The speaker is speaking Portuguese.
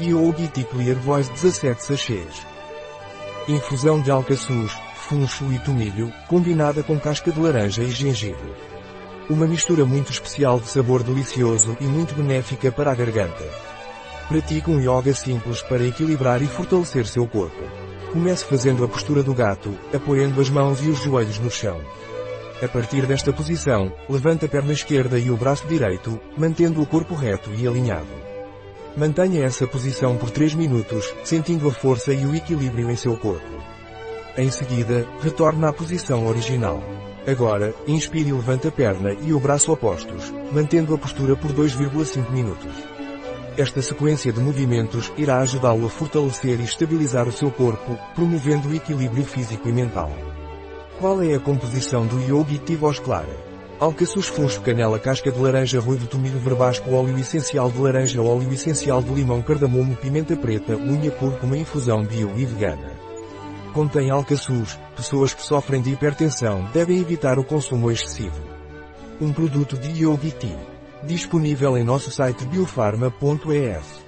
Yogi Tea Clear Voice 17 sachês. Infusão de alcaçuz, funcho e tomilho, combinada com casca de laranja e gengibre. Uma mistura muito especial de sabor delicioso e muito benéfica para a garganta. Pratique um yoga simples para equilibrar e fortalecer seu corpo. Comece fazendo a postura do gato, apoiando as mãos e os joelhos no chão. A partir desta posição, levante a perna esquerda e o braço direito, mantendo o corpo reto e alinhado. Mantenha essa posição por 3 minutos, sentindo a força e o equilíbrio em seu corpo. Em seguida, retorne à posição original. Agora, inspire e levante a perna e o braço opostos, mantendo a postura por 2,5 minutos. Esta sequência de movimentos irá ajudá-lo a fortalecer e estabilizar o seu corpo, promovendo o equilíbrio físico e mental. Qual é a composição do Yogi Tea Voz Clara? Alcaçuz funcho canela casca de laranja ruivo tomilho verbasco óleo essencial de laranja óleo essencial de limão cardamomo pimenta preta unha cúrcuma infusão bio e vegana. Contém alcaçuz, pessoas que sofrem de hipertensão devem evitar o consumo excessivo. Um produto de Yogi Tea. Disponível em nosso site biofarma.es.